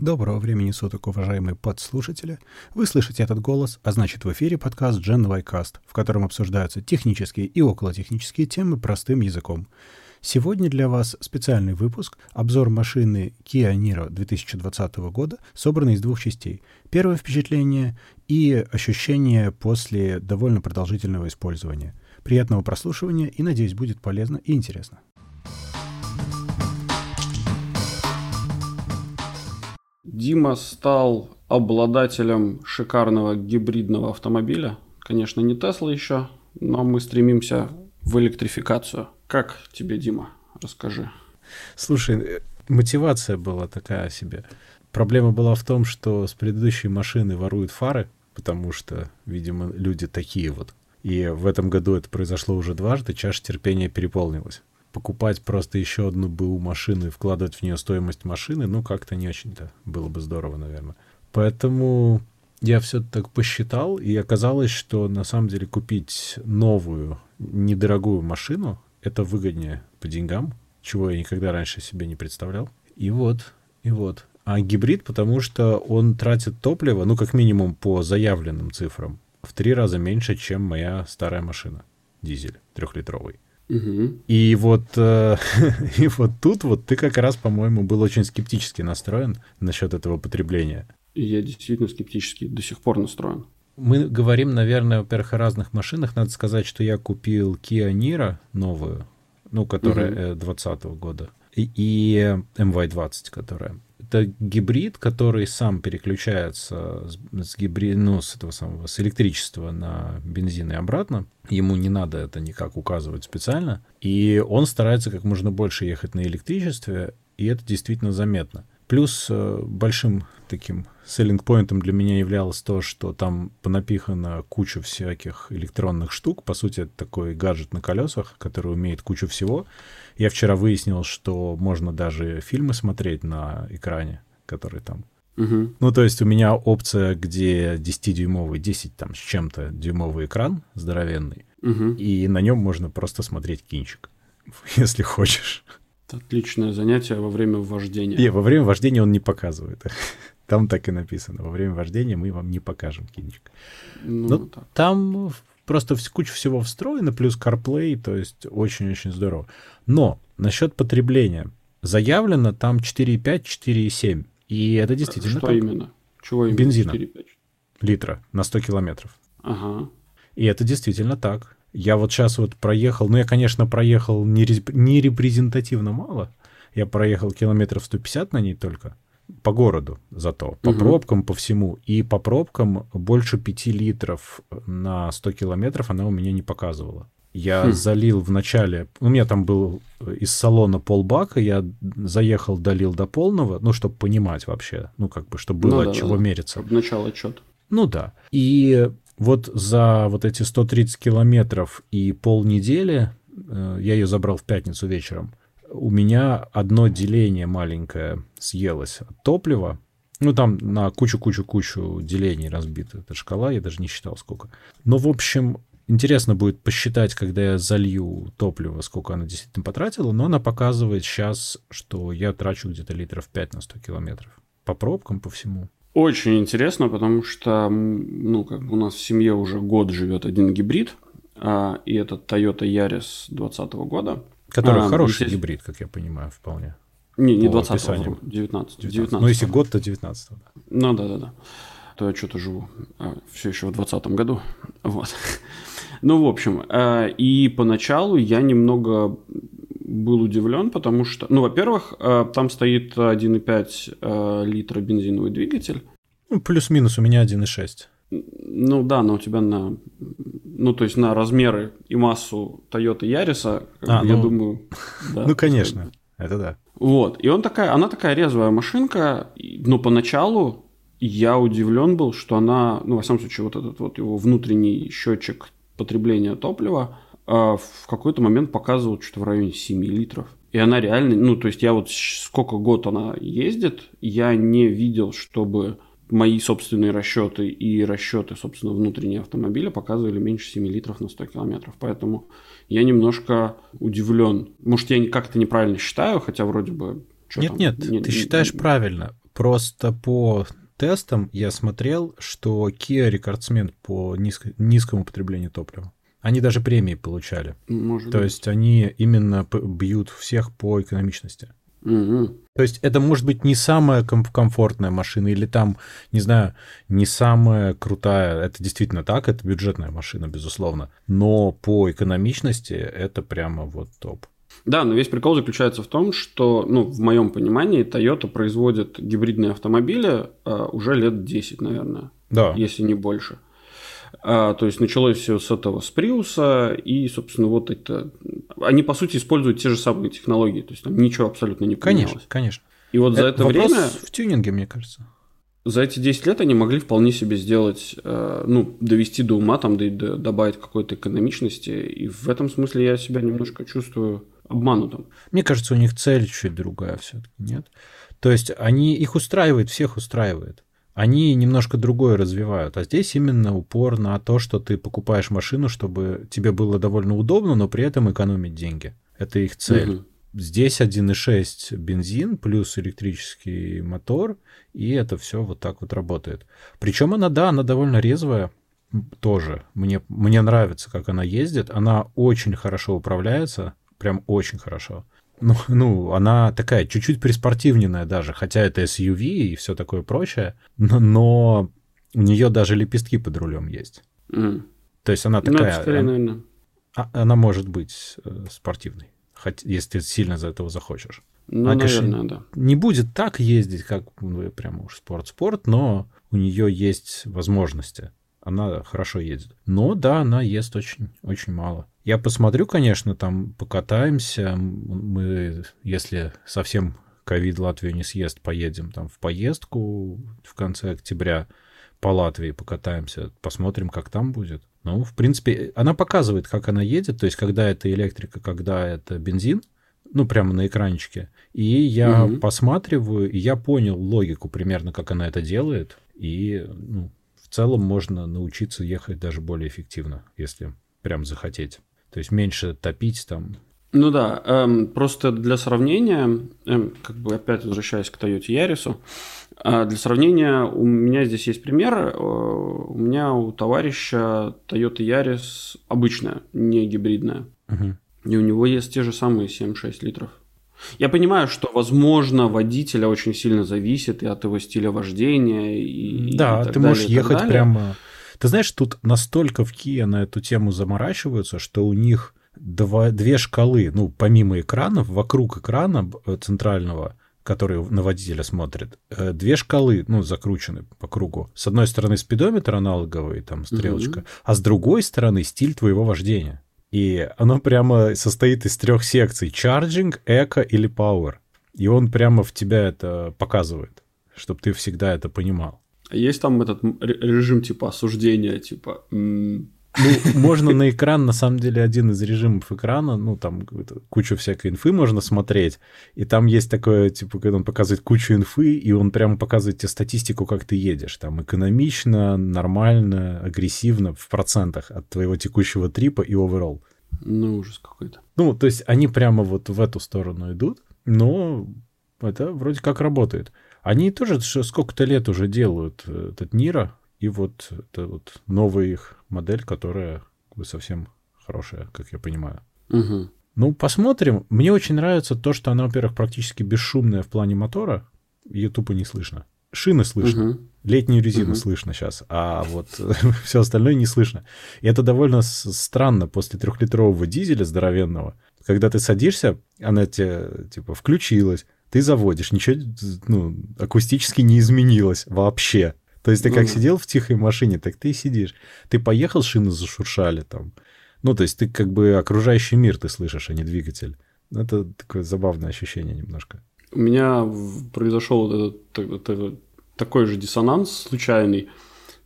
Доброго времени суток, уважаемые подслушатели. Вы слышите этот голос, а значит в эфире подкаст Gen Cast, в котором обсуждаются технические и околотехнические темы простым языком. Сегодня для вас специальный выпуск, обзор машины Kia Niro 2020 года, собранный из двух частей. Первое впечатление и ощущение после довольно продолжительного использования. Приятного прослушивания и, надеюсь, будет полезно и интересно. Дима стал обладателем шикарного гибридного автомобиля. Конечно, не Тесла еще, но мы стремимся в электрификацию. Как тебе, Дима? Расскажи. Слушай, мотивация была такая себе. Проблема была в том, что с предыдущей машины воруют фары, потому что, видимо, люди такие вот. И в этом году это произошло уже дважды, чаша терпения переполнилась покупать просто еще одну БУ машину и вкладывать в нее стоимость машины, ну, как-то не очень-то было бы здорово, наверное. Поэтому я все так посчитал, и оказалось, что на самом деле купить новую, недорогую машину — это выгоднее по деньгам, чего я никогда раньше себе не представлял. И вот, и вот. А гибрид, потому что он тратит топливо, ну, как минимум по заявленным цифрам, в три раза меньше, чем моя старая машина. Дизель трехлитровый. И вот, э, и вот тут вот ты как раз, по-моему, был очень скептически настроен насчет этого потребления. Я действительно скептически до сих пор настроен. Мы говорим, наверное, во-первых, о разных машинах. Надо сказать, что я купил Kia Niro новую, ну, которая угу. 2020 года, и, и MY20, которая это гибрид, который сам переключается с, с гибрид, ну, с этого самого, с электричества на бензин и обратно. Ему не надо это никак указывать специально. И он старается как можно больше ехать на электричестве, и это действительно заметно. Плюс э, большим таким selling поинтом для меня являлось то, что там понапихано куча всяких электронных штук. По сути, это такой гаджет на колесах, который умеет кучу всего. Я вчера выяснил, что можно даже фильмы смотреть на экране, который там Угу. Ну, то есть у меня опция, где 10-дюймовый, 10 там с чем-то дюймовый экран здоровенный, угу. и на нем можно просто смотреть кинчик, если хочешь. Отличное занятие во время вождения. Не, во время вождения он не показывает. Там так и написано. Во время вождения мы вам не покажем кинчик. Ну, ну там просто куча всего встроено, плюс CarPlay, то есть очень-очень здорово. Но насчет потребления. Заявлено там 4,5, 4,7. И это действительно Что так. именно? Чего именно? Бензина. 4,5? Литра на 100 километров. Ага. И это действительно так. Я вот сейчас вот проехал, ну я, конечно, проехал не, не репрезентативно мало. Я проехал километров 150 на ней только. По городу зато. По угу. пробкам, по всему. И по пробкам больше 5 литров на 100 километров она у меня не показывала. Я хм. залил в начале, у меня там был из салона полбака, я заехал, долил до полного, ну, чтобы понимать вообще, ну, как бы, чтобы было ну, да, от чего да. мериться. Начало отчет. Ну да. И вот за вот эти 130 километров и полнедели, э, я ее забрал в пятницу вечером, у меня одно деление маленькое съелось от топлива. Ну, там на кучу-кучу-кучу делений разбита эта шкала, я даже не считал сколько. Но, в общем, интересно будет посчитать, когда я залью топливо, сколько она действительно потратила, но она показывает сейчас, что я трачу где-то литров 5 на 100 километров. По пробкам, по всему. Очень интересно, потому что, ну, как бы у нас в семье уже год живет один гибрид, а, и это Toyota Yaris 2020 года. Который а, хороший здесь... гибрид, как я понимаю, вполне. Не, не 20 -го, 19, 19. 19 ну, если год, то 19 да. Ну, да-да-да. То я что-то живу а, все еще в 2020 году. Вот. ну, в общем, а, и поначалу я немного был удивлен, потому что, ну, во-первых, э, там стоит 1,5 э, литра бензиновый двигатель. Ну, плюс-минус у меня 1,6. Ну да, но у тебя на, ну то есть на размеры и массу Toyota Yaris, а, я ну, думаю, да, ну конечно, это да. Вот, и он такая, она такая резвая машинка, но поначалу я удивлен был, что она, ну во всяком случае вот этот вот его внутренний счетчик потребления топлива, а, в какой-то момент показывал что-то в районе 7 литров. И она реально, ну, то есть я вот сколько год она ездит, я не видел, чтобы мои собственные расчеты и расчеты, собственно, внутреннего автомобиля показывали меньше 7 литров на 100 километров. Поэтому я немножко удивлен. Может, я как-то неправильно считаю, хотя вроде бы... Нет, там? нет, не, ты не, считаешь не... правильно. Просто по тестам я смотрел, что Kia рекордсмен по низко, низкому потреблению топлива. Они даже премии получали. Может То быть. есть они именно бьют всех по экономичности. Мгм. То есть это может быть не самая ком- комфортная машина или там, не знаю, не самая крутая. Это действительно так, это бюджетная машина, безусловно. Но по экономичности это прямо вот топ. Да, но весь прикол заключается в том, что, ну, в моем понимании, Toyota производит гибридные автомобили а, уже лет 10, наверное, Да. если не больше. А, то есть началось все с этого, с Приуса, и, собственно, вот это... Они, по сути, используют те же самые технологии, то есть там ничего абсолютно не поменялось. Конечно, конечно. И вот за это вопрос время, в тюнинге, мне кажется. за эти 10 лет они могли вполне себе сделать, э, ну, довести до ума, там, добавить какой-то экономичности, и в этом смысле я себя немножко чувствую обманутым. Мне кажется, у них цель чуть другая все-таки, нет? То есть они их устраивает, всех устраивает. Они немножко другое развивают. А здесь именно упор на то, что ты покупаешь машину, чтобы тебе было довольно удобно, но при этом экономить деньги. Это их цель. Мгм. Здесь 1.6 бензин плюс электрический мотор, и это все вот так вот работает. Причем она, да, она довольно резвая тоже. Мне, мне нравится, как она ездит. Она очень хорошо управляется, прям очень хорошо. Ну, ну, она такая чуть-чуть приспортивненная даже, хотя это SUV и все такое прочее, но, но у нее даже лепестки под рулем есть. Мгм. То есть она Ну, такая, скорее, она, наверное. а- она может быть э, спортивной, хоть, если ты сильно за этого захочешь. Ну, А, конечно, наверное, да. Не будет так ездить, как ну, прямо уж спорт-спорт, но у нее есть возможности. Она хорошо ездит. Но да, она ест очень, очень мало. Я посмотрю, конечно, там покатаемся. Мы, если совсем ковид Латвию не съест, поедем там в поездку в конце октября по Латвии покатаемся, посмотрим, как там будет. Ну, в принципе, она показывает, как она едет, то есть когда это электрика, когда это бензин, ну, прямо на экранчике. И я Мгм. посматриваю, и я понял логику примерно, как она это делает. И ну, в целом можно научиться ехать даже более эффективно, если прям захотеть. То есть меньше топить там. Ну да, эм, просто для сравнения, эм, как бы опять возвращаясь к Toyota Yaris, э, для сравнения у меня здесь есть пример. Э, у меня у товарища Toyota Yaris обычная, не гибридная. Мгм. И у него есть те же самые 7-6 литров. Я понимаю, что, возможно, водителя очень сильно зависит и от его стиля вождения. И, и да, так ты можешь далее, и так ехать далее. прямо... Ты знаешь, тут настолько в Kia на эту тему заморачиваются, что у них два, две шкалы, ну, помимо экранов, вокруг экрана э, центрального, который на водителя смотрит, э, две шкалы, ну, закручены по кругу. С одной стороны спидометр аналоговый, там, стрелочка, а с другой стороны стиль твоего вождения. И оно прямо состоит из трех секций. Чарджинг, эко или power. И он прямо в тебя это показывает, чтобы ты всегда это понимал. Есть там этот режим типа осуждения, типа... Ну, можно на экран, на самом деле, один из режимов экрана, ну, там кучу всякой инфы можно смотреть, и там есть такое, типа, когда он показывает кучу инфы, и он прямо показывает тебе статистику, как ты едешь, там, экономично, нормально, агрессивно, в процентах от твоего текущего трипа и оверолл. Ну, ужас какой-то. Ну, то есть они прямо вот в эту сторону идут, но это вроде как работает. Они тоже сколько-то лет уже делают э, этот Нира, и вот это вот новая их модель, которая как бы совсем хорошая, как я понимаю. Мгм. Ну, посмотрим. Мне очень нравится то, что она, во-первых, практически бесшумная в плане мотора. Ее тупо не слышно. Шины слышно. Мгм. Летнюю резину Мгм. слышно сейчас, а вот все остальное не слышно. И это довольно странно после трехлитрового дизеля здоровенного. Когда ты садишься, она тебе типа включилась, ты заводишь, ничего ну, акустически не изменилось вообще. То есть ты Ну как сидел в тихой машине, так ты и сидишь. Ты поехал, шины зашуршали там. Ну, то есть ты как бы окружающий мир ты слышишь, а не двигатель. Это такое забавное ощущение немножко. У меня произошел такой же диссонанс случайный,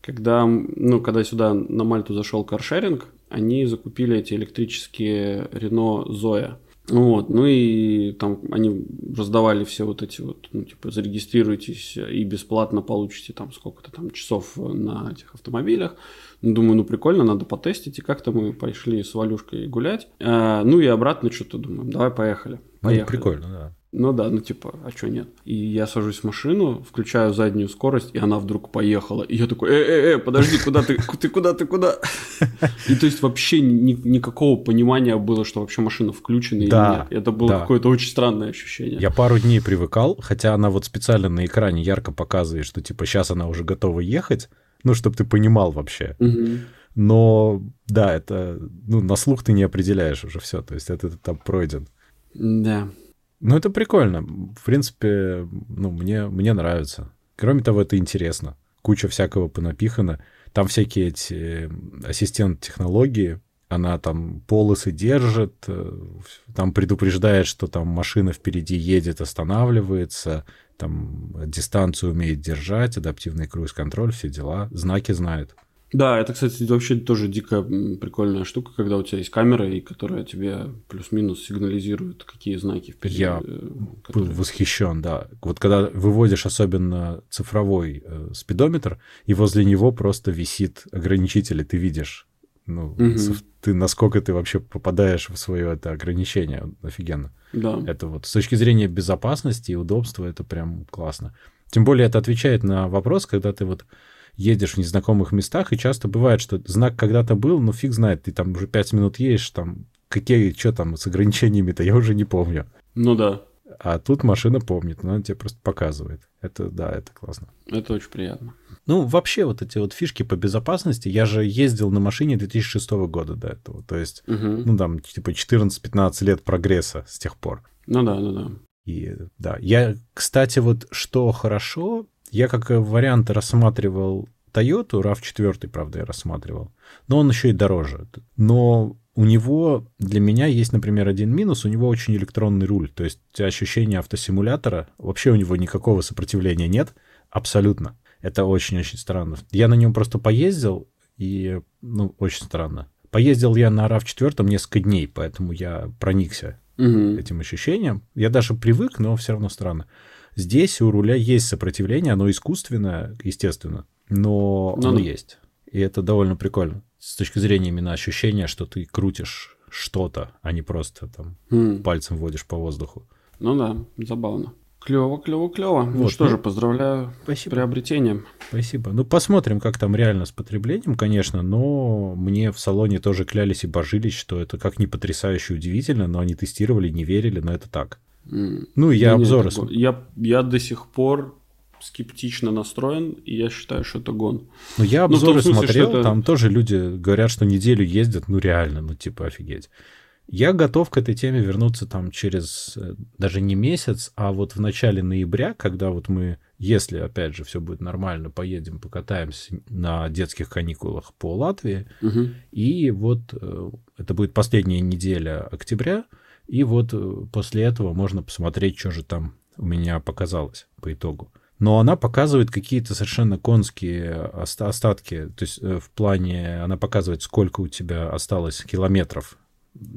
когда, ну, когда сюда на Мальту зашел каршеринг, они закупили эти электрические Рено Зоя. Вот, ну и там они раздавали все вот эти вот, ну, типа, зарегистрируйтесь и бесплатно получите там сколько-то там часов на этих автомобилях. Ну, Думаю, ну прикольно, надо потестить. И как-то мы пошли с Валюшкой гулять. Э, ну и обратно что-то думаем, давай поехали. Ну, Поехали. прикольно, да. Ну да, ну типа, а что нет? И я сажусь в машину, включаю заднюю скорость, и она вдруг поехала. И я такой, э-э-э, подожди, куда ты, ты куда, ты куда? И то есть вообще ни, никакого понимания было, что вообще машина включена да, или нет. Это было да. какое-то очень странное ощущение. Я пару дней привыкал, хотя она вот специально на экране ярко показывает, что типа сейчас она уже готова ехать, ну, чтобы ты понимал вообще. Угу. Но да, это, ну, на слух ты не определяешь уже все, то есть это там пройден. Да. Ну, это прикольно. В принципе, ну, мне, мне нравится. Кроме того, это интересно. Куча всякого понапихана. Там всякие эти ассистент-технологии. Она там полосы держит, э, там предупреждает, что там машина впереди едет, останавливается, там дистанцию умеет держать, адаптивный круиз-контроль, все дела, знаки знает. Да, это, кстати, вообще тоже дикая прикольная штука, когда у тебя есть камера, и которая тебе плюс-минус сигнализирует, какие знаки впереди. Я э, которые... был восхищен, да. Вот когда выводишь особенно цифровой э, спидометр, и возле него просто висит ограничитель, и ты видишь, ну, угу. ты насколько ты вообще попадаешь в свое это ограничение. Офигенно. Да. Это вот с точки зрения безопасности и удобства это прям классно. Тем более это отвечает на вопрос, когда ты вот едешь в незнакомых местах, и часто бывает, что знак когда-то был, но фиг знает, ты там уже пять минут едешь, там какие, что там с ограничениями-то, я уже не помню. Ну да. А тут машина помнит, она тебе просто показывает. Это, да, это классно. Это очень приятно. Ну, вообще, вот эти вот фишки по безопасности, я же ездил на машине 2006 года до этого. То есть, угу. ну, там, типа 14-15 лет прогресса с тех пор. Ну да, ну да. И да, я, кстати, вот что хорошо, я как вариант рассматривал Toyota, RAV4, правда, я рассматривал, но он еще и дороже. Но у него, для меня есть, например, один минус, у него очень электронный руль, то есть ощущение автосимулятора, вообще у него никакого сопротивления нет, абсолютно. Это очень-очень странно. Я на нем просто поездил, и, ну, очень странно. Поездил я на RAV4 несколько дней, поэтому я проникся угу. этим ощущением. Я даже привык, но все равно странно. Здесь у руля есть сопротивление, оно искусственное, естественно, но ну, оно есть. И это довольно прикольно. С точки зрения именно ощущения, что ты крутишь что-то, а не просто там mm. пальцем водишь по воздуху. Ну да, забавно. Клево, клево, клево. Ну вот, ну что ну, же, поздравляю спасибо. с приобретением. Спасибо. Ну, посмотрим, как там реально с потреблением, конечно, но мне в салоне тоже клялись и божились, что это как не потрясающе удивительно, но они тестировали, не верили, но это так. Ну, я ну, обзоры нет, я, я до сих пор скептично настроен, и я считаю, что это гон. Ну, я обзоры ну, смысле, смотрел, это... там тоже люди говорят, что неделю ездят, ну, реально, ну, типа, офигеть. Я готов к этой теме вернуться там через э, даже не месяц, а вот в начале ноября, когда вот мы, если, опять же, все будет нормально, поедем, покатаемся на детских каникулах по Латвии, угу. и вот э, это будет последняя неделя октября, и вот э, после этого можно посмотреть, что же там у меня показалось по итогу. Но она показывает какие-то совершенно конские остатки. То есть э, в плане она показывает, сколько у тебя осталось километров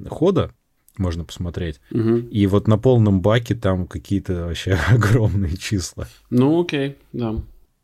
хода, можно посмотреть. Угу. И вот на полном баке там какие-то вообще огромные числа. Ну, окей, да.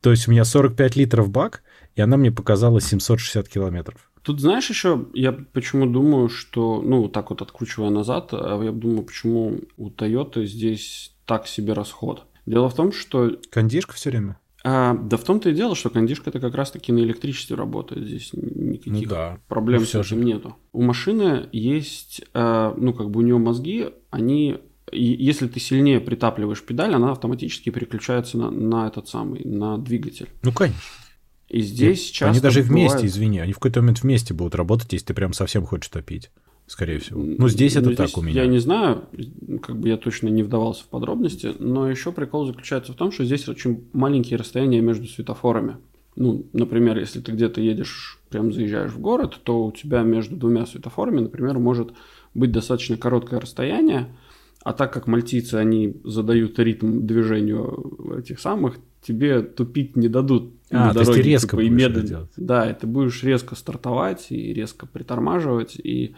То есть у меня 45 литров бак, и она мне показала 760 километров. Тут знаешь еще, я почему думаю, что, ну, так вот откручивая назад, а я думаю, почему у Toyota здесь так себе расход. Дело в том, что... Кондишка все время? А, да в том-то и дело, что кондишка это как раз-таки на электричестве работает. Здесь никаких ну, да. проблем ну, с этим же. нету. У машины есть, э, ну, как бы у нее мозги, они если ты сильнее притапливаешь педаль, она автоматически переключается на, на этот самый, на двигатель. Ну, конечно. И здесь часто Они даже вместе, бывает... извини, они в какой-то момент вместе будут работать, если ты прям совсем хочешь топить, скорее всего. Ну, здесь это ну, здесь так у меня. Я не знаю, как бы я точно не вдавался в подробности, но еще прикол заключается в том, что здесь очень маленькие расстояния между светофорами. Ну, например, если ты где-то едешь, прям заезжаешь в город, то у тебя между двумя светофорами, например, может быть достаточно короткое расстояние, а так как мальтийцы, они задают ритм движению этих самых, тебе тупить не дадут а, на дороге, то есть ты резко типа, и медленно. Делать. Да, и ты будешь резко стартовать и резко притормаживать. И...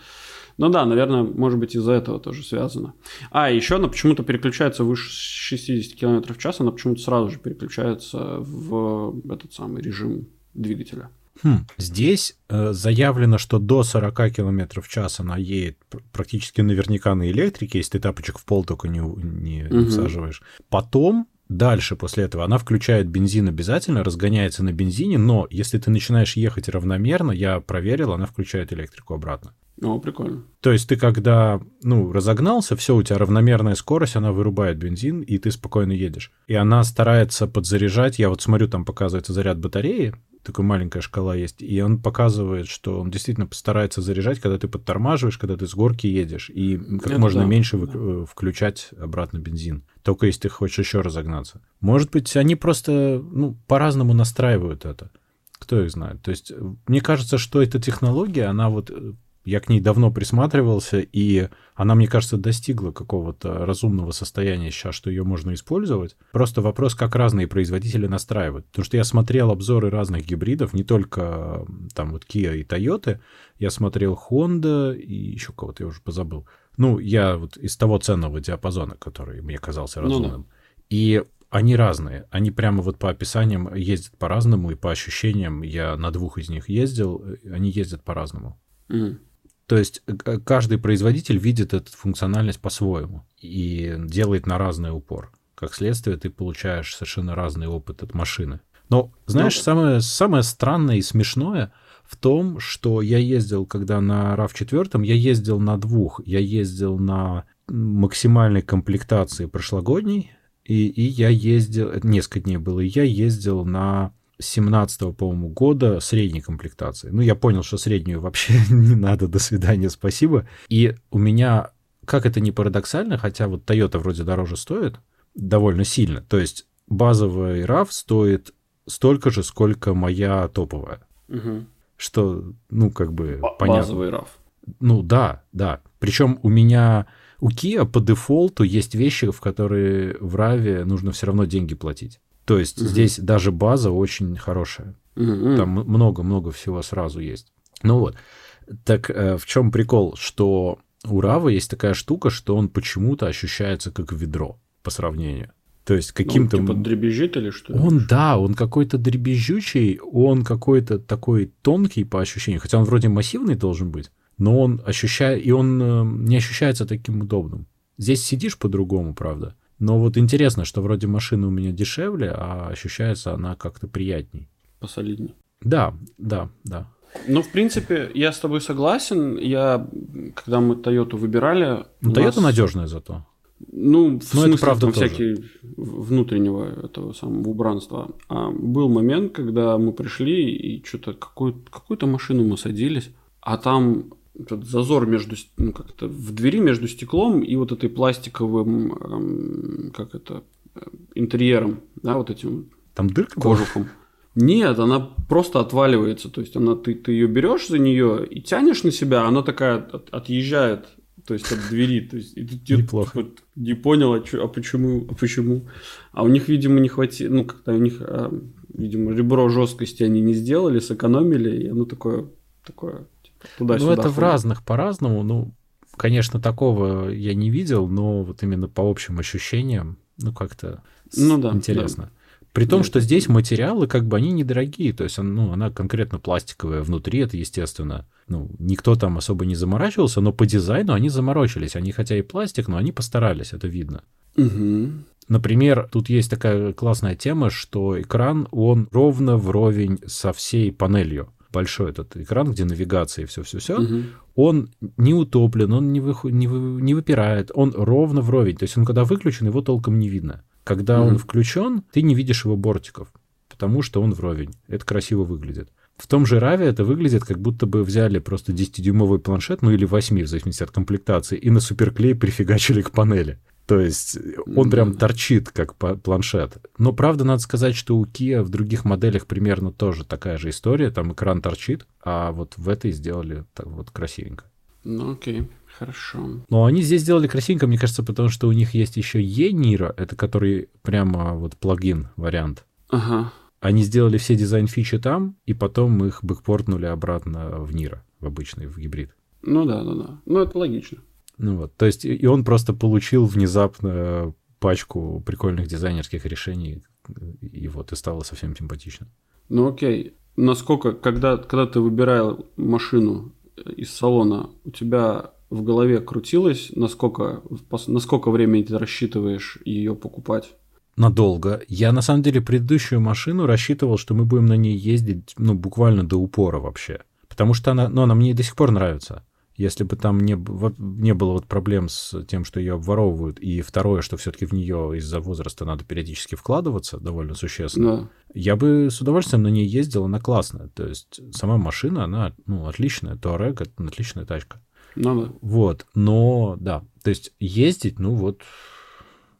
Ну да, наверное, может быть, из-за этого тоже связано. А, еще она почему-то переключается выше 60 км в час, она почему-то сразу же переключается в этот самый режим двигателя. Хм, здесь э, заявлено, что до 40 км в час она едет практически наверняка на электрике, если ты тапочек в пол только не, не, угу. всаживаешь. Потом Дальше после этого она включает бензин обязательно, разгоняется на бензине, но если ты начинаешь ехать равномерно, я проверил, она включает электрику обратно. О, прикольно. То есть ты когда, ну, разогнался, все, у тебя равномерная скорость, она вырубает бензин, и ты спокойно едешь. И она старается подзаряжать, я вот смотрю, там показывается заряд батареи, такая маленькая шкала есть, и он показывает, что он действительно постарается заряжать, когда ты подтормаживаешь, когда ты с горки едешь, и как Это можно да, меньше да. Э, включать обратно бензин. Только если ты хочешь еще разогнаться. Может быть, они просто ну, по-разному настраивают это. Кто их знает? То есть, мне кажется, что эта технология, она вот э, я к ней давно присматривался, и она, мне кажется, достигла какого-то разумного состояния сейчас, что ее можно использовать. Просто вопрос, как разные производители настраивают. Потому что я смотрел обзоры разных гибридов, не только там вот Kia и Toyota, я смотрел Honda и еще кого-то, я уже позабыл. Ну, я вот из того ценного диапазона, который мне казался разумным. Ну, да. И они разные. Они прямо вот по описаниям ездят по-разному, и по ощущениям я на двух из них ездил, они ездят по-разному. Mm. То есть э, каждый производитель видит эту функциональность по-своему и делает на разный упор. Как следствие, ты получаешь совершенно разный опыт от машины. Но, знаешь, ну, самое, самое странное и смешное в том, что я ездил, когда на RAV4, я ездил на двух. Я ездил на максимальной комплектации прошлогодней, и, и я ездил, несколько дней было, и я ездил на 17 по-моему, года средней комплектации. Ну, я понял, что среднюю вообще не надо, до свидания, спасибо. И у меня, как это не парадоксально, хотя вот Toyota вроде дороже стоит, довольно сильно. То есть базовый RAV стоит столько же, сколько моя топовая. Угу. Что, ну, как бы Б- понятно. Базовый RAV. Ну, да, да. Причем у меня... У Kia по дефолту есть вещи, в которые в RAV нужно все равно деньги платить. То есть угу. здесь даже база очень хорошая. Угу. Там много-много всего сразу есть. Ну вот. Так э, в чем прикол, что у Рава есть такая штука, что он почему-то ощущается как ведро по сравнению. То есть ну, каким-то... Ну, типа дребезжит или что? Он, да, он какой-то дребезжучий, он какой-то такой тонкий по ощущению, хотя он вроде массивный должен быть, но он ощущает, и он э, не ощущается таким удобным. Здесь сидишь по-другому, правда. Но вот интересно, что вроде машина у меня дешевле, а ощущается она как-то приятней. Посолидней. Да, да, да. Ну, в принципе, я с тобой согласен. Я, когда мы Toyota выбирали... Ну, Toyota нас... надежная зато. Ну, в Но смысле, это правда там тоже. всякие внутреннего этого самого убранства. А был момент, когда мы пришли и что-то какую- какую-то машину мы садились, а там зазор между, ну, как-то в двери между стеклом и вот этой пластиковым, эм, как это, э, интерьером, да, вот этим Там дырка кожухом. Нет, она просто отваливается. То есть она, ты, ты ее берешь за нее и тянешь на себя, она такая от, отъезжает, то есть от двери. То есть, и ты Неплохо. Вот, не понял, а, чё, а почему, а почему. А у них, видимо, не хватило, ну, как-то у них, а, видимо, ребро жесткости они не сделали, сэкономили, и оно такое, такое Туда-сюда. Ну, это ходит. в разных по-разному. Ну, конечно, такого я не видел, но вот именно по общим ощущениям, ну, как-то ну, да, интересно. Да. При том, что здесь материалы, как бы, они недорогие, то есть ну, она конкретно пластиковая внутри, это естественно. Ну, никто там особо не заморачивался, но по дизайну они заморочились. Они хотя и пластик, но они постарались, это видно. Угу. Например, тут есть такая классная тема, что экран, он ровно вровень со всей панелью большой этот экран, где навигация и все-все-все, угу. он не утоплен, он не, вы, не, вы, не выпирает, он ровно вровень. То есть он когда выключен, его толком не видно. Когда угу. он включен, ты не видишь его бортиков, потому что он вровень. Это красиво выглядит. В том же Раве это выглядит, как будто бы взяли просто 10-дюймовый планшет, ну или 8, в зависимости от комплектации, и на суперклей прифигачили к панели. То есть он прям торчит, как планшет. Но правда, надо сказать, что у Kia в других моделях примерно тоже такая же история. Там экран торчит, а вот в этой сделали так вот красивенько. Ну окей, хорошо. Но они здесь сделали красивенько, мне кажется, потому что у них есть еще e-Niro, это который прямо вот плагин вариант. Ага. Они сделали все дизайн-фичи там, и потом их бэкпортнули обратно в Niro, в обычный, в гибрид. Ну да, да, да. Ну это логично. Ну вот, то есть и он просто получил внезапно пачку прикольных дизайнерских решений, и вот, и стало совсем симпатично. Ну окей. насколько, когда, когда ты выбирал машину из салона, у тебя в голове крутилось, насколько, насколько времени ты рассчитываешь ее покупать? Надолго. Я, на самом деле, предыдущую машину рассчитывал, что мы будем на ней ездить, ну, буквально до упора вообще. Потому что она, ну, она мне до сих пор нравится. Если бы там не, не было вот проблем с тем, что ее обворовывают, и второе, что все-таки в нее из-за возраста надо периодически вкладываться довольно существенно, да. я бы с удовольствием на ней ездил, она классная. То есть сама машина, она ну, отличная, это отличная тачка. Ну да. Вот, но да, то есть ездить, ну вот,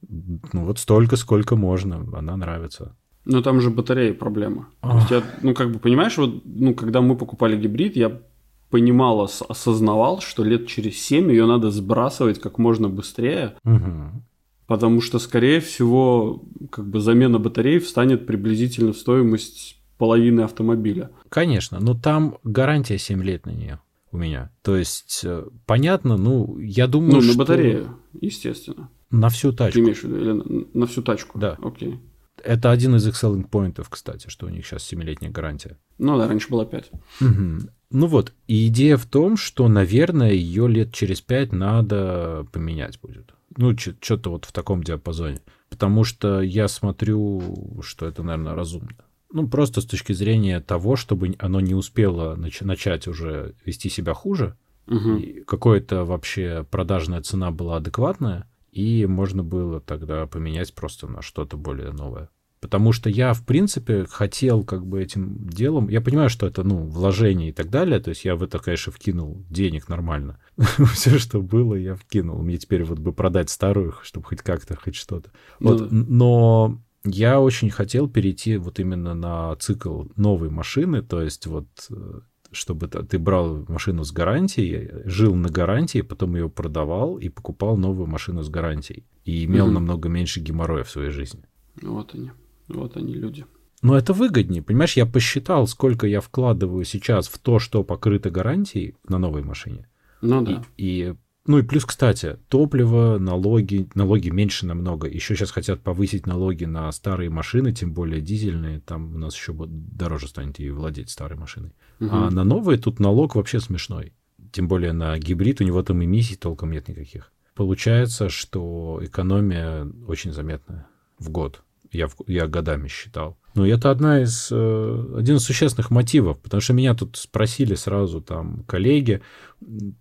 ну вот столько, сколько можно, она нравится. Но там же батарея проблема. То есть я, ну как бы понимаешь, вот, ну когда мы покупали гибрид, я понимал, осознавал, что лет через 7 ее надо сбрасывать как можно быстрее. Угу. Потому что, скорее всего, как бы замена батареи встанет приблизительно в стоимость половины автомобиля. Конечно, но там гарантия 7 лет на нее у меня. То есть, э, понятно, ну, я думаю, Ну, на что... батарею, естественно. На всю тачку. Ты имеешь в виду? Или на, на всю тачку? Да. Окей. Это один из их selling поинтов, кстати, что у них сейчас 7-летняя гарантия. Ну да, раньше было 5. Угу. Ну вот, и идея в том, что, наверное, ее лет через 5 надо поменять будет. Ну, что-то вот в таком диапазоне. Потому что я смотрю, что это, наверное, разумно. Ну, просто с точки зрения того, чтобы оно не успело нач- начать уже вести себя хуже, угу. какая-то вообще продажная цена была адекватная, и можно было тогда поменять просто на что-то более новое. Потому что я, в принципе, хотел как бы этим делом... Я понимаю, что это, ну, вложение и так далее. То есть я в это, конечно, вкинул денег нормально. Все, что было, я вкинул. Мне теперь вот бы продать старую, чтобы хоть как-то, хоть что-то. Ну вот. Но я очень хотел перейти вот именно на цикл новой машины. То есть вот э, чтобы ты брал машину с гарантией, жил на гарантии, потом ее продавал и покупал новую машину с гарантией. И имел mm-hmm. намного меньше геморроя в своей жизни. Вот они. Вот они люди. Но это выгоднее. Понимаешь, я посчитал, сколько я вкладываю сейчас в то, что покрыто гарантией на новой машине. Ну да. И, и ну и плюс, кстати, топливо, налоги, налоги меньше намного. Еще сейчас хотят повысить налоги на старые машины, тем более дизельные. Там у нас еще дороже станет и владеть старой машиной. Угу. А на новые тут налог вообще смешной. Тем более на гибрид у него там эмиссий толком нет никаких. Получается, что экономия очень заметная в год. Я, я годами считал. Ну, это одна из, э, один из существенных мотивов, потому что меня тут спросили сразу там коллеги.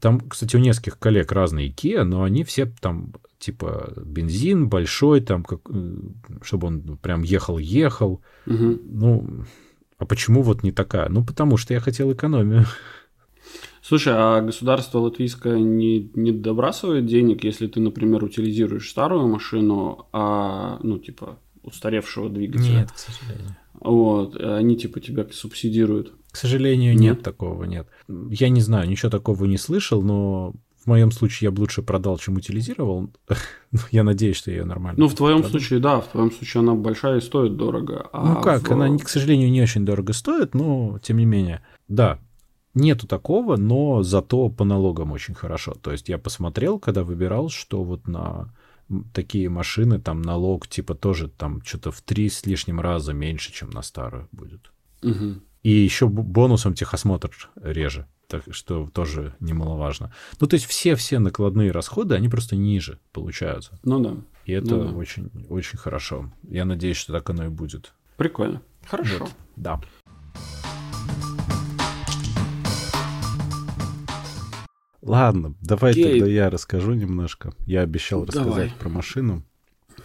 Там, кстати, у нескольких коллег разные Kia, но они все там типа бензин большой, там, как, э, чтобы он прям ехал-ехал. Угу. Ну, а почему вот не такая? Ну, потому что я хотел экономию. Слушай, а государство латвийское не, не добрасывает денег, если ты, например, утилизируешь старую машину, а, ну, типа, устаревшего двигателя. Нет, к сожалению. Вот, они типа тебя субсидируют. К сожалению, нет, нет такого, нет. Я не знаю, ничего такого не слышал, но в моем случае я бы лучше продал, чем утилизировал. я надеюсь, что я ее нормально. Ну, в твоем продам. случае, да, в твоем случае она большая и стоит дорого. А ну как, в... она, к сожалению, не очень дорого стоит, но тем не менее. Да, нету такого, но зато по налогам очень хорошо. То есть я посмотрел, когда выбирал, что вот на такие машины, там налог типа тоже там что-то в три с лишним раза меньше, чем на старую будет. Угу. И еще бонусом техосмотр реже, так что тоже немаловажно. Ну, то есть все-все накладные расходы, они просто ниже получаются. Ну да. И это ну, да. очень, очень хорошо. Я надеюсь, что так оно и будет. Прикольно. Хорошо. Вот. Да. Ладно, давай Окей. тогда я расскажу немножко. Я обещал рассказать давай. про машину.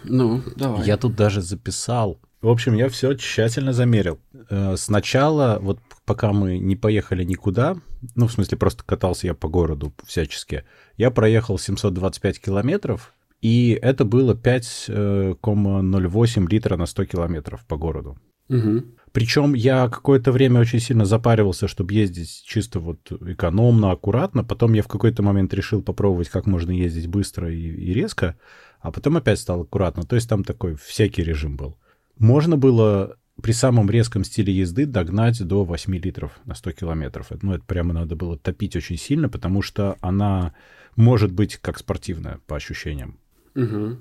Ну, давай. Я тут даже записал. В общем, я все тщательно замерил. Э, сначала, вот пока мы не поехали никуда, ну, в смысле, просто катался я по городу всячески, я проехал 725 километров, и это было 5,08 литра на 100 километров по городу. Угу. Причем я какое-то время очень сильно запаривался, чтобы ездить чисто вот экономно, аккуратно. Потом я в какой-то момент решил попробовать, как можно ездить быстро и, и резко, а потом опять стал аккуратно. То есть там такой всякий режим был. Можно было при самом резком стиле езды догнать до 8 литров на 100 километров. Ну, это прямо надо было топить очень сильно, потому что она может быть как спортивная по ощущениям. Угу.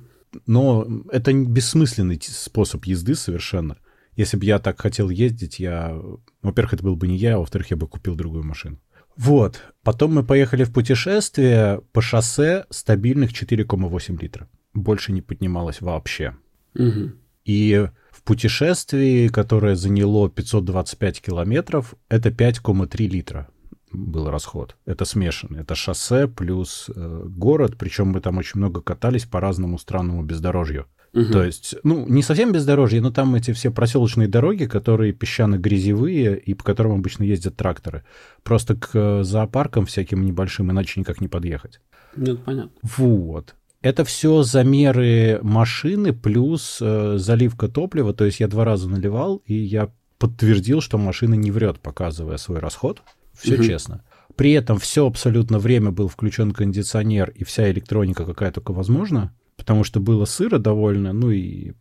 Но это бессмысленный способ езды совершенно. Если бы я так хотел ездить, я... Во-первых, это был бы не я, а во-вторых, я бы купил другую машину. Вот. Потом мы поехали в путешествие по шоссе стабильных 4,8 литра. Больше не поднималось вообще. Угу. И в путешествии, которое заняло 525 километров, это 5,3 литра был расход. Это смешанный. Это шоссе плюс э, город, причем мы там очень много катались по разному странному бездорожью. Угу. То есть, ну, не совсем бездорожье, но там эти все проселочные дороги, которые песчано-грязевые и по которым обычно ездят тракторы. Просто к э, зоопаркам всяким небольшим иначе никак не подъехать. Нет, понятно. Вот. Это все замеры машины плюс э, заливка топлива. То есть я два раза наливал, и я подтвердил, что машина не врет, показывая свой расход. Все Мгм. честно. При этом все абсолютно время был включен кондиционер и вся электроника, какая только возможна, потому что было сыро довольно, ну и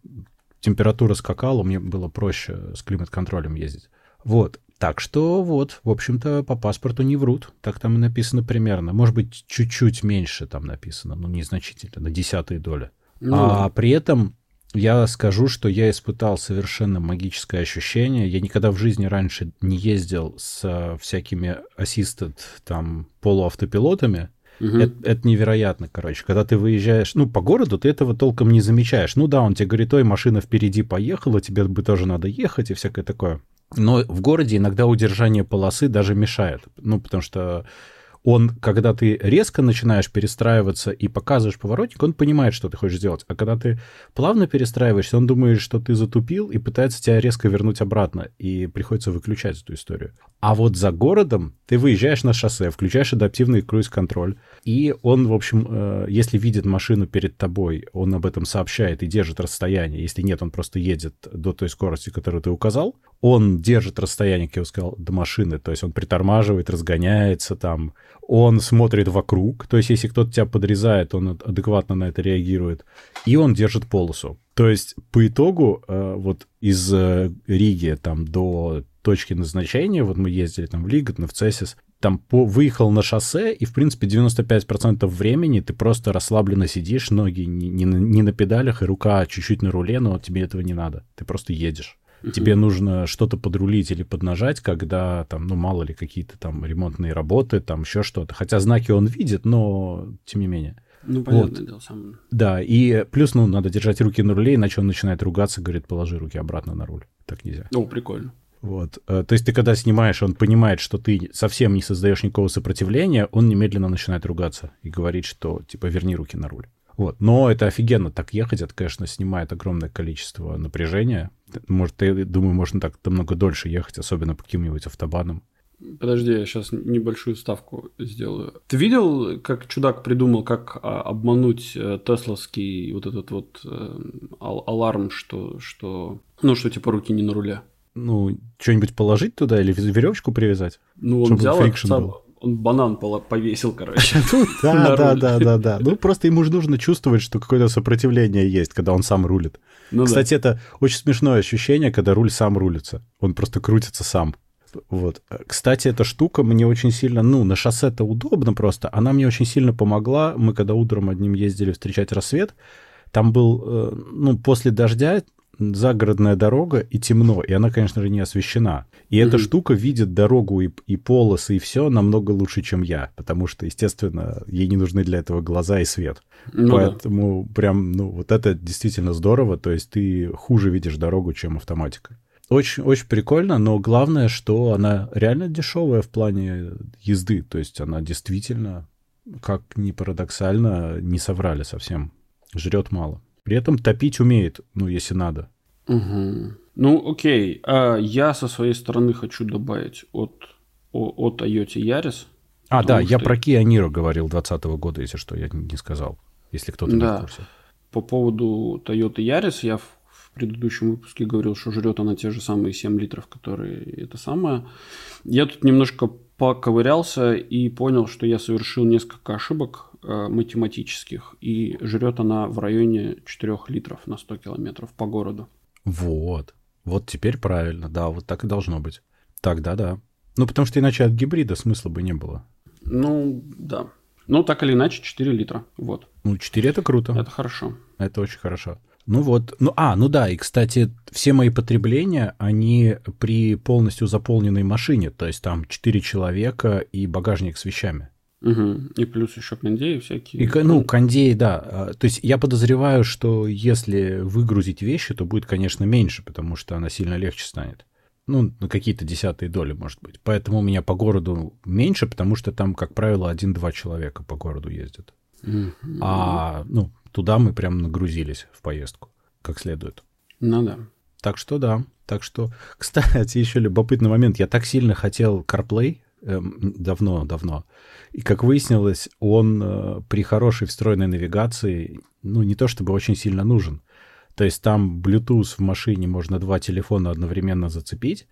температура скакала, мне было проще с климат-контролем ездить. Вот. Так что вот, в общем-то, по паспорту не врут. Так там и написано примерно. Может быть, чуть-чуть меньше там написано, но незначительно, на десятые доли. Ну, А при этом я скажу, что я испытал совершенно магическое ощущение. Я никогда в жизни раньше не ездил с всякими assisted там полуавтопилотами. Мгм. Это, это невероятно, короче. Когда ты выезжаешь, ну, по городу, ты этого толком не замечаешь. Ну да, он тебе говорит, ой, машина впереди поехала, тебе бы тоже надо ехать и всякое такое. Но в городе иногда удержание полосы даже мешает. Ну, потому что он, когда ты резко начинаешь перестраиваться и показываешь поворотник, он понимает, что ты хочешь сделать. А когда ты плавно перестраиваешься, он думает, что ты затупил и пытается тебя резко вернуть обратно. И приходится выключать эту историю. А вот за городом ты выезжаешь на шоссе, включаешь адаптивный круиз-контроль, и он, в общем, э, если видит машину перед тобой, он об этом сообщает и держит расстояние. Если нет, он просто едет до той скорости, которую ты указал. Он держит расстояние, как я уже сказал, до машины. То есть он притормаживает, разгоняется там. Он смотрит вокруг. То есть если кто-то тебя подрезает, он ад- адекватно на это реагирует. И он держит полосу. То есть по итогу э, вот из э, Риги там до точки назначения, вот мы ездили там в Лиготно, в Цесис, там по, выехал на шоссе, и, в принципе, 95% времени ты просто расслабленно сидишь, ноги не, не, не на педалях, и рука чуть-чуть на руле, но тебе этого не надо. Ты просто едешь. Тебе нужно что-то подрулить или поднажать, когда там, ну, мало ли, какие-то там ремонтные работы, там еще что-то. Хотя знаки он видит, но тем не менее. Ну, понятное дело, сам. Да, и плюс, ну, надо держать руки на руле, иначе он начинает ругаться, говорит, положи руки обратно на руль. Так нельзя. О, прикольно. Вот. Э, То есть ты когда снимаешь, он понимает, что ты совсем не создаешь никакого сопротивления, он немедленно начинает ругаться и говорит, что типа верни руки на руль. Вот. Но это офигенно так ехать, это, конечно, снимает огромное количество напряжения. Может, я думаю, можно так намного дольше ехать, особенно по каким-нибудь автобанам. Подожди, я сейчас небольшую ставку сделаю. Ты видел, как чудак придумал, как а, обмануть э, тесловский вот этот вот э, ал- аларм, что, что, ну, что типа руки не на руле? Ну, что-нибудь положить туда или веревочку привязать? Ну, он взял, был. Он банан повесил, короче. Да, На да, руль. да, да, да. Ну, просто ему же нужно чувствовать, что какое-то сопротивление есть, когда он сам рулит. Ну да. Кстати, это очень смешное ощущение, когда руль сам рулится. Он просто крутится сам. Вот. Кстати, эта штука мне очень сильно, ну, на шоссе-то удобно просто. Она мне очень сильно помогла. Мы когда утром одним ездили встречать рассвет, там был, э, ну, после дождя загородная дорога и темно, и она, конечно же, не освещена. И эта Мгм. штука видит дорогу и, и полосы, и все намного лучше, чем я, потому что, естественно, ей не нужны для этого глаза и свет. Ну да. Поэтому прям, ну, вот это действительно здорово. То есть ты хуже видишь дорогу, чем автоматика. Очень, очень прикольно, но главное, что она реально дешевая в плане езды. То есть она действительно, как ни парадоксально, не соврали совсем. Жрет мало. При этом топить умеет, ну, если надо. Мгм. Ну, окей. А я со своей стороны хочу добавить от, о, о Toyota Yaris. А, да, Потому я что- про Kia Niro говорил 20 года, если что, я не сказал. Если кто-то не Да. в курсе. По поводу Toyota Yaris я в, в предыдущем выпуске говорил, что жрет она те же самые 7 литров, которые это самое. Я тут немножко поковырялся и понял, что я совершил несколько ошибок математических, и жрет она в районе 4 литров на 100 километров по городу. Вот. Вот теперь правильно, да, вот так и должно быть. Тогда да. Ну, потому что иначе от гибрида смысла бы не было. Ну, да. Ну, так или иначе, 4 литра. Вот. Ну, 4 это круто. Это хорошо. Это очень хорошо. Ну вот, ну а, ну да, и, кстати, все мои потребления, они при полностью заполненной машине, то есть там 4 человека и багажник с вещами. Угу. И плюс еще кондеи всякие. И, ну, кондеи, да. А, то есть я подозреваю, что если выгрузить вещи, то будет, конечно, меньше, потому что она сильно легче станет. Ну, на какие-то десятые доли, может быть. Поэтому у меня по городу меньше, потому что там, как правило, один-два человека по городу ездят. Угу. А, ну, туда мы прям нагрузились в поездку, как следует. Ну да. Так что да. Так что, кстати, еще любопытный момент. Я так сильно хотел CarPlay давно-давно. Эм, и как выяснилось, он э, при хорошей встроенной навигации, ну, не то чтобы очень сильно нужен. То есть там Bluetooth в машине можно два телефона одновременно зацепить,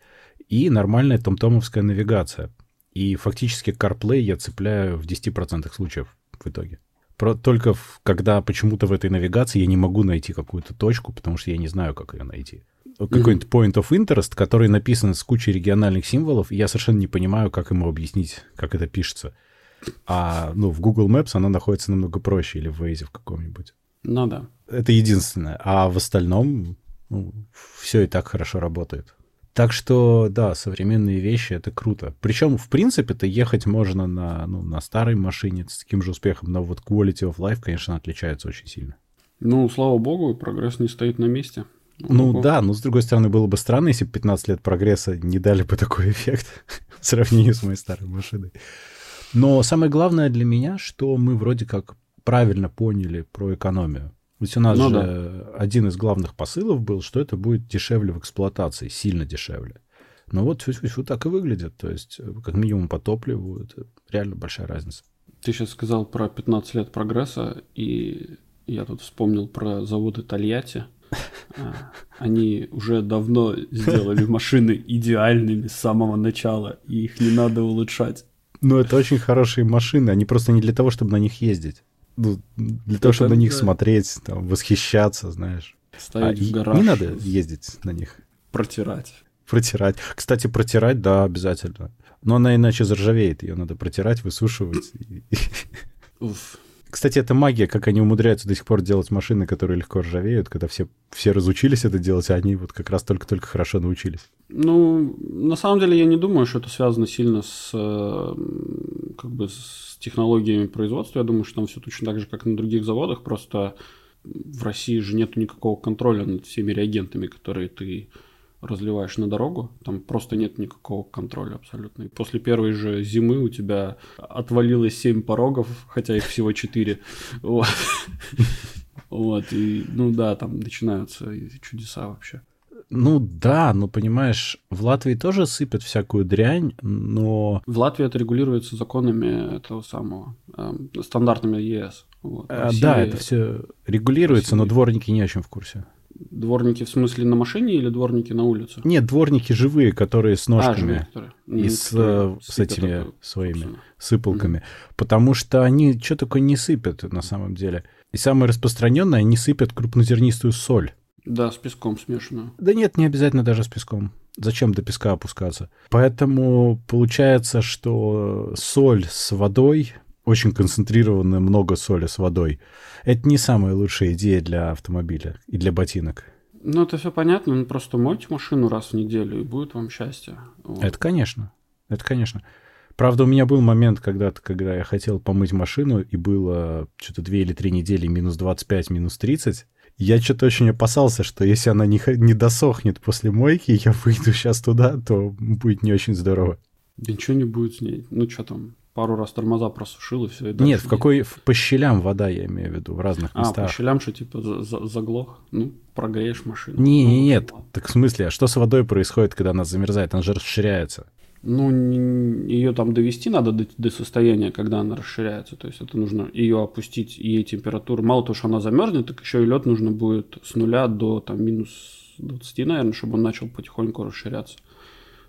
и нормальная томтомовская навигация. И фактически CarPlay я цепляю в 10% случаев в итоге. Про, только в, когда почему-то в этой навигации я не могу найти какую-то точку, потому что я не знаю, как ее найти. Какой-нибудь point of interest, который написан с кучей региональных символов, и я совершенно не понимаю, как ему объяснить, как это пишется. А ну, в Google Maps она находится намного проще, или в Waze в каком-нибудь. Ну да. Это единственное. А в остальном ну, все и так хорошо работает. Так что, да, современные вещи — это круто. Причем, в принципе-то, ехать можно на, ну, на старой машине с таким же успехом, но вот quality of life, конечно, отличается очень сильно. Ну, слава богу, прогресс не стоит на месте. Ну Ого. да, но с другой стороны, было бы странно, если бы 15 лет прогресса не дали бы такой эффект в сравнении с моей старой машиной. Но самое главное для меня, что мы вроде как правильно поняли про экономию. Ведь у нас ну, же да. один из главных посылов был, что это будет дешевле в эксплуатации, сильно дешевле. Но вот фу так и выглядит. То есть, э, как минимум по топливу, это реально большая разница. Ты сейчас сказал про 15 лет прогресса, и я тут вспомнил про заводы Тольятти. А, они уже давно сделали машины идеальными с самого начала, и их не надо улучшать. Ну, это очень хорошие машины, они просто не для того, чтобы на них ездить ну, для того, чтобы на них смотреть, там, восхищаться, знаешь. Ставить а, в гараж. Не надо ездить на них. Протирать. Протирать. Кстати, протирать, да, обязательно. Но она иначе заржавеет, ее надо протирать, высушивать. Уф. Кстати, это магия, как они умудряются до сих пор делать машины, которые легко ржавеют, когда все, все разучились это делать, а они вот как раз только-только хорошо научились. Ну, на самом деле я не думаю, что это связано сильно с, э, как бы, с технологиями производства. Я думаю, что там все точно так же, как на других заводах, просто в России же нет никакого контроля над всеми реагентами, которые ты разливаешь на дорогу, там просто нет никакого контроля абсолютно. И после первой же зимы у тебя отвалилось 7 порогов, хотя их всего 4. Вот. Вот, и, ну да, там начинаются чудеса вообще. Ну да, но понимаешь, в Латвии тоже сыпят всякую дрянь, но... В Латвии это регулируется законами этого самого, э, стандартами ЕС. Вот. А. Да, это все регулируется, России... но дворники не очень в курсе. Дворники в смысле на машине или дворники на улице? Нет, дворники живые, которые с ножками. А, живые, которые. И с, которые с этими это, своими собственно. сыпалками. Mm-hmm. Потому что они что такое не сыпят на самом деле. И самое распространенное, они сыпят крупнозернистую соль. Да, с песком смешанную. Да нет, не обязательно даже с песком. Зачем до песка опускаться? Поэтому получается, что соль с водой очень концентрированно много соли с водой. Это не самая лучшая идея для автомобиля и для ботинок. Ну, это все понятно, ну, просто мойте машину раз в неделю, и будет вам счастье. Вот. Это, конечно. Это, конечно. Правда, у меня был момент когда-то, когда я хотел помыть машину, и было что-то две или три недели минус 25, минус 30. Я что-то очень опасался, что если она не, не досохнет после мойки, я выйду сейчас туда, то будет не очень здорово. Да ничего не будет с ней. Ну, что там, пару раз тормоза просушил и все. И Нет, в какой в, по щелям вода, я имею в виду, в разных местах. А, по щелям, что типа за, за, заглох? Ну, прогреешь машину. Не, не, ну, нет. Ладно. Так в смысле, а что с водой происходит, когда она замерзает? Она же расширяется. Ну, ее там довести надо до, до состояния, когда она расширяется. То есть это нужно ее опустить, и температуру. Мало того, что она замерзнет, так еще и лед нужно будет с нуля до там, минус 20, наверное, чтобы он начал потихоньку расширяться.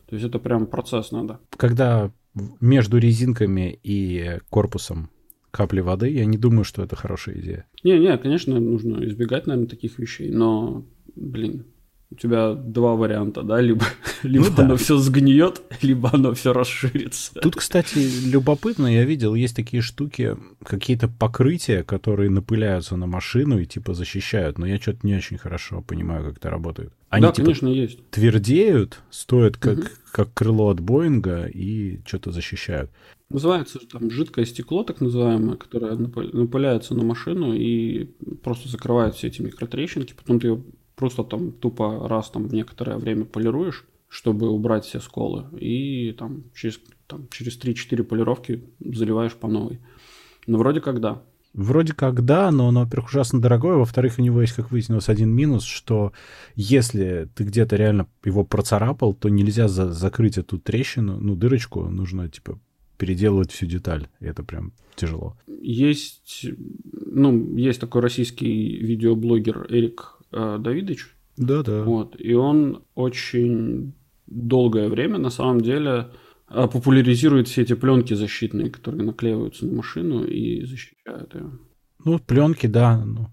То есть это прям процесс надо. Когда между резинками и корпусом капли воды, я не думаю, что это хорошая идея. Не-не, конечно, нужно избегать, наверное, таких вещей, но, блин, у тебя два варианта, да, либо, либо ну, оно да. все сгниет, либо оно все расширится. Тут, кстати, любопытно, я видел, есть такие штуки, какие-то покрытия, которые напыляются на машину и типа защищают, но я что-то не очень хорошо понимаю, как это работает. Они, да, типа, конечно, есть. Твердеют, стоят как, угу. как крыло от Боинга и что-то защищают. Называется там жидкое стекло, так называемое, которое напыляется на машину и просто закрывает все эти микротрещинки. Потом ты ее просто там тупо раз там в некоторое время полируешь, чтобы убрать все сколы, и там через, там, через 3-4 полировки заливаешь по новой. Ну, вроде как да. Вроде как да, но оно, во-первых, ужасно дорогое, во-вторых, у него есть, как выяснилось, один минус, что если ты где-то реально его процарапал, то нельзя за закрыть эту трещину, ну, дырочку, нужно, типа, переделывать всю деталь, и это прям тяжело. Есть, ну, есть такой российский видеоблогер Эрик э, Давидович. Да, да. Вот, и он очень долгое время на самом деле популяризирует все эти пленки защитные, которые наклеиваются на машину и защищают ее. Ну, пленки, да. Ну,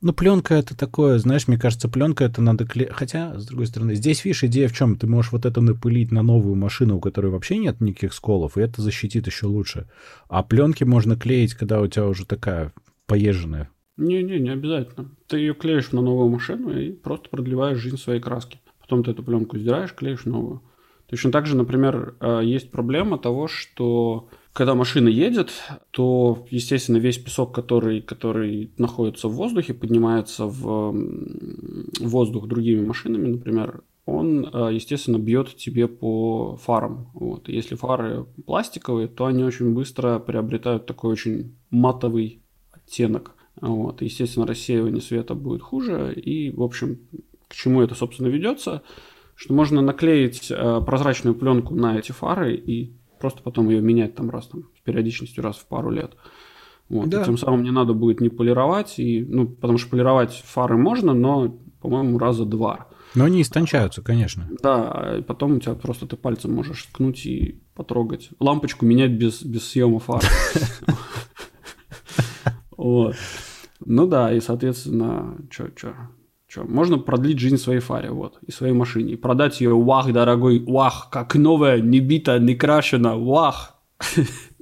ну, пленка это такое, знаешь, мне кажется, пленка это надо клеить. Хотя, с другой стороны, здесь, видишь, идея в чем? Ты можешь вот это напылить на новую машину, у которой вообще нет никаких сколов, и это защитит еще лучше. А пленки можно клеить, когда у тебя уже такая поезженная не-не, не обязательно. Ты ее клеишь на новую машину и просто продлеваешь жизнь своей краски. Потом ты эту пленку сдираешь, клеишь новую. Точно так же, например, э, есть проблема того, что когда машина едет, то, естественно, весь песок, который, который находится в воздухе, поднимается в воздух другими машинами, например, он, э, естественно, бьет тебе по фарам. Вот. Если фары пластиковые, то они очень быстро приобретают такой очень матовый оттенок. Вот. Естественно, рассеивание света будет хуже. И, в общем, к чему это, собственно, ведется? Что можно наклеить э, прозрачную пленку на эти фары и просто потом ее менять там раз там, с периодичностью раз в пару лет. Вот. Да. И тем самым не надо будет не полировать, и, ну, потому что полировать фары можно, но, по-моему, раза два. Но они истончаются, конечно. Да, и потом у тебя просто ты пальцем можешь ткнуть и потрогать. Лампочку менять без, без съема фар. Вот. Ну да, и, соответственно, что, что, что, можно продлить жизнь своей фаре, вот, и своей машине, продать ее, вах, дорогой, вах, как новая, не бита, не крашена, вах.